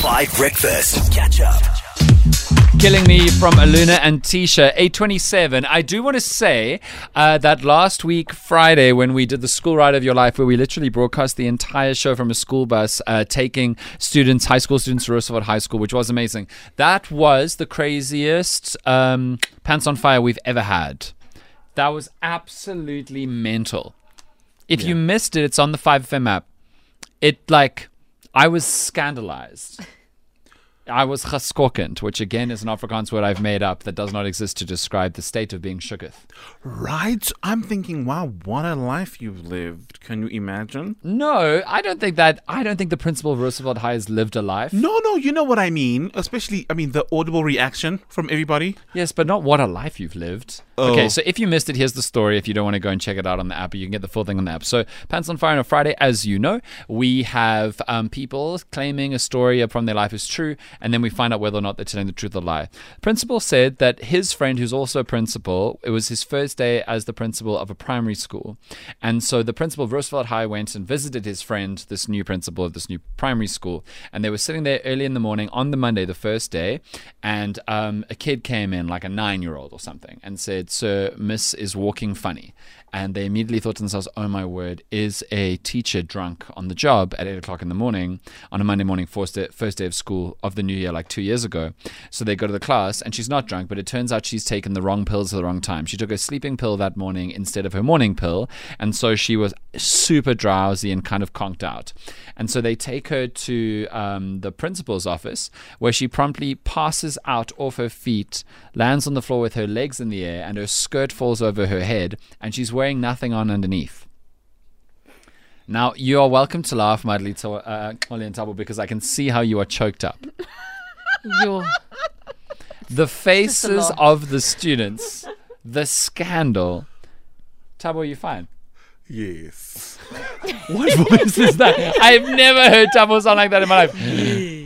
5 Breakfast. Catch up. Killing Me from Aluna and Tisha, 827. I do want to say uh, that last week, Friday, when we did the school ride of your life, where we literally broadcast the entire show from a school bus, uh, taking students, high school students to Roosevelt High School, which was amazing. That was the craziest um, Pants on Fire we've ever had. That was absolutely mental. If you missed it, it's on the 5FM app. It, like, I was scandalized. I was geskokkend, which again is an Afrikaans word I've made up that does not exist to describe the state of being shooketh. Right? I'm thinking, wow, what a life you've lived. Can you imagine? No, I don't think that. I don't think the principal of Roosevelt High has lived a life. No, no, you know what I mean. Especially, I mean, the audible reaction from everybody. Yes, but not what a life you've lived. Oh. Okay, so if you missed it, here's the story. If you don't want to go and check it out on the app, you can get the full thing on the app. So, Pants on Fire on a Friday, as you know, we have um, people claiming a story from their life is true, and then we find out whether or not they're telling the truth or lie. Principal said that his friend, who's also a principal, it was his first day as the principal of a primary school, and so the principal of Roosevelt High went and visited his friend, this new principal of this new primary school, and they were sitting there early in the morning on the Monday, the first day, and um, a kid came in, like a nine-year-old or something, and said, "Sir, Miss is walking funny." And they immediately thought to themselves, "Oh my word, is a teacher drunk on the job at eight o'clock in the morning on a Monday morning, first day, first day of school of the new year, like two years ago?" So they go to the class, and she's not drunk, but it turns out she's taken the wrong pills at the wrong time. She took a sleeping pill that morning instead of her morning pill, and so she was super drowsy and kind of conked out. And so they take her to um, the principal's office, where she promptly passes out off her feet, lands on the floor with her legs in the air, and her skirt falls over her head, and she's wearing nothing on underneath. Now, you are welcome to laugh, Madly to- uh, Molly and Thabo, because I can see how you are choked up. Yo. The faces of the students, the scandal. Thabo, you fine? Yes. What voice is that? I've never heard Thabo sound like that in my life.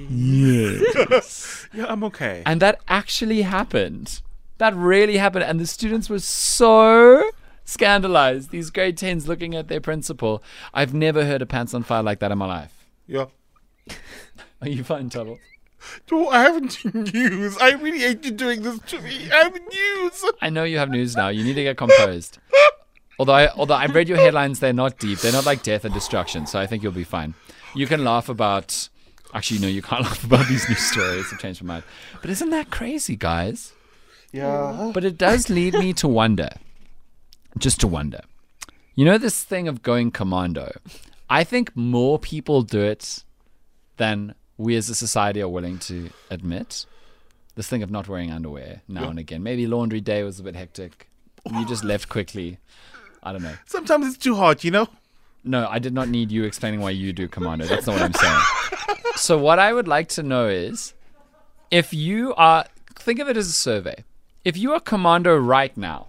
Yes. yeah, I'm okay. And that actually happened. That really happened. And the students were so scandalized. These grade 10s looking at their principal. I've never heard a pants on fire like that in my life. yeah. Are you fine, Thabo? No, I haven't news. I really hate you doing this to me. I have news. I know you have news now. You need to get composed. Although I, although I read your headlines, they're not deep. They're not like death and destruction. So I think you'll be fine. You can laugh about. Actually, no, you can't laugh about these news stories. I've changed my mind. But isn't that crazy, guys? Yeah. But it does lead me to wonder, just to wonder. You know, this thing of going commando, I think more people do it than we as a society are willing to admit. This thing of not wearing underwear now and again. Maybe laundry day was a bit hectic. You just left quickly. I don't know. Sometimes it's too hot, you know? No, I did not need you explaining why you do commando. That's not what I'm saying. so what I would like to know is if you are think of it as a survey. If you are commando right now,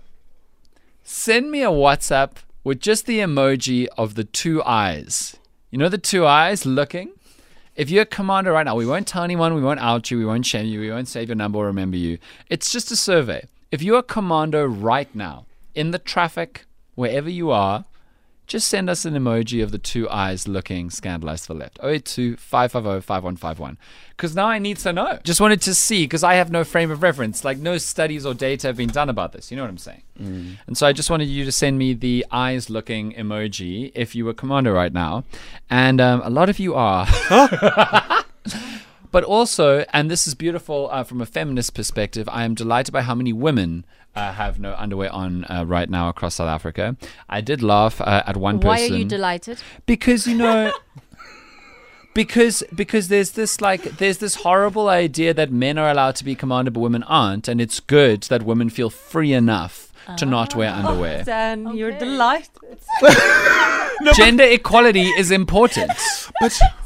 send me a WhatsApp with just the emoji of the two eyes. You know the two eyes looking? If you're a commando right now, we won't tell anyone, we won't out you, we won't shame you, we won't save your number or remember you. It's just a survey. If you're a commando right now, in the traffic, wherever you are, just send us an emoji of the two eyes looking scandalized to the left. 082 550 5151. Because now I need to know. Just wanted to see, because I have no frame of reference. Like, no studies or data have been done about this. You know what I'm saying? And so I just wanted you to send me the eyes looking emoji if you were commando right now. And um, a lot of you are. But also, and this is beautiful uh, from a feminist perspective, I am delighted by how many women uh, have no underwear on uh, right now across South Africa. I did laugh uh, at one Why person Why are you delighted? because you know because because there's this like there's this horrible idea that men are allowed to be commanded but women aren't and it's good that women feel free enough to not wear underwear Dan, you're Okay. delighted. gender equality is important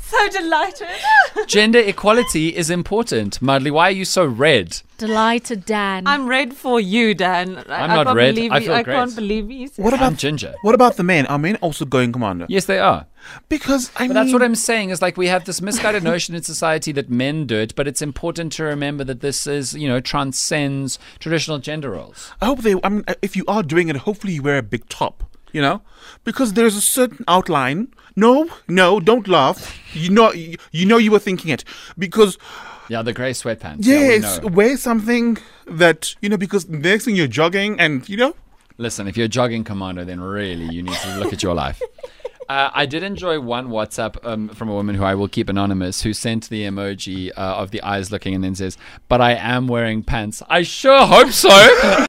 So delighted. gender equality is important Mudley why are you so red Delighted, Dan. I'm red for you, Dan. I, I'm I not red. I you- feel I great. can't believe he's. What I'm about ginger what about the men? Are men also going commando? yes they are Because I But mean, that's what I'm saying is like we have this misguided notion in society that men do it, but it's important to remember that this is, you know, transcends traditional gender roles. I hope they. I mean, if you are doing it, hopefully you wear a big top you know, because there's a certain outline. No, no, don't laugh. You know, you, know, you were thinking it because Yeah, the grey sweatpants. Yeah, we yes, know. wear something that you know because the next thing you're jogging and you know Listen, if you're a jogging commando, then really you need to look at your life. Uh, I did enjoy one WhatsApp um, from a woman who I will keep anonymous who sent the emoji uh, of the eyes looking and then says, But I am wearing pants. I sure hope so.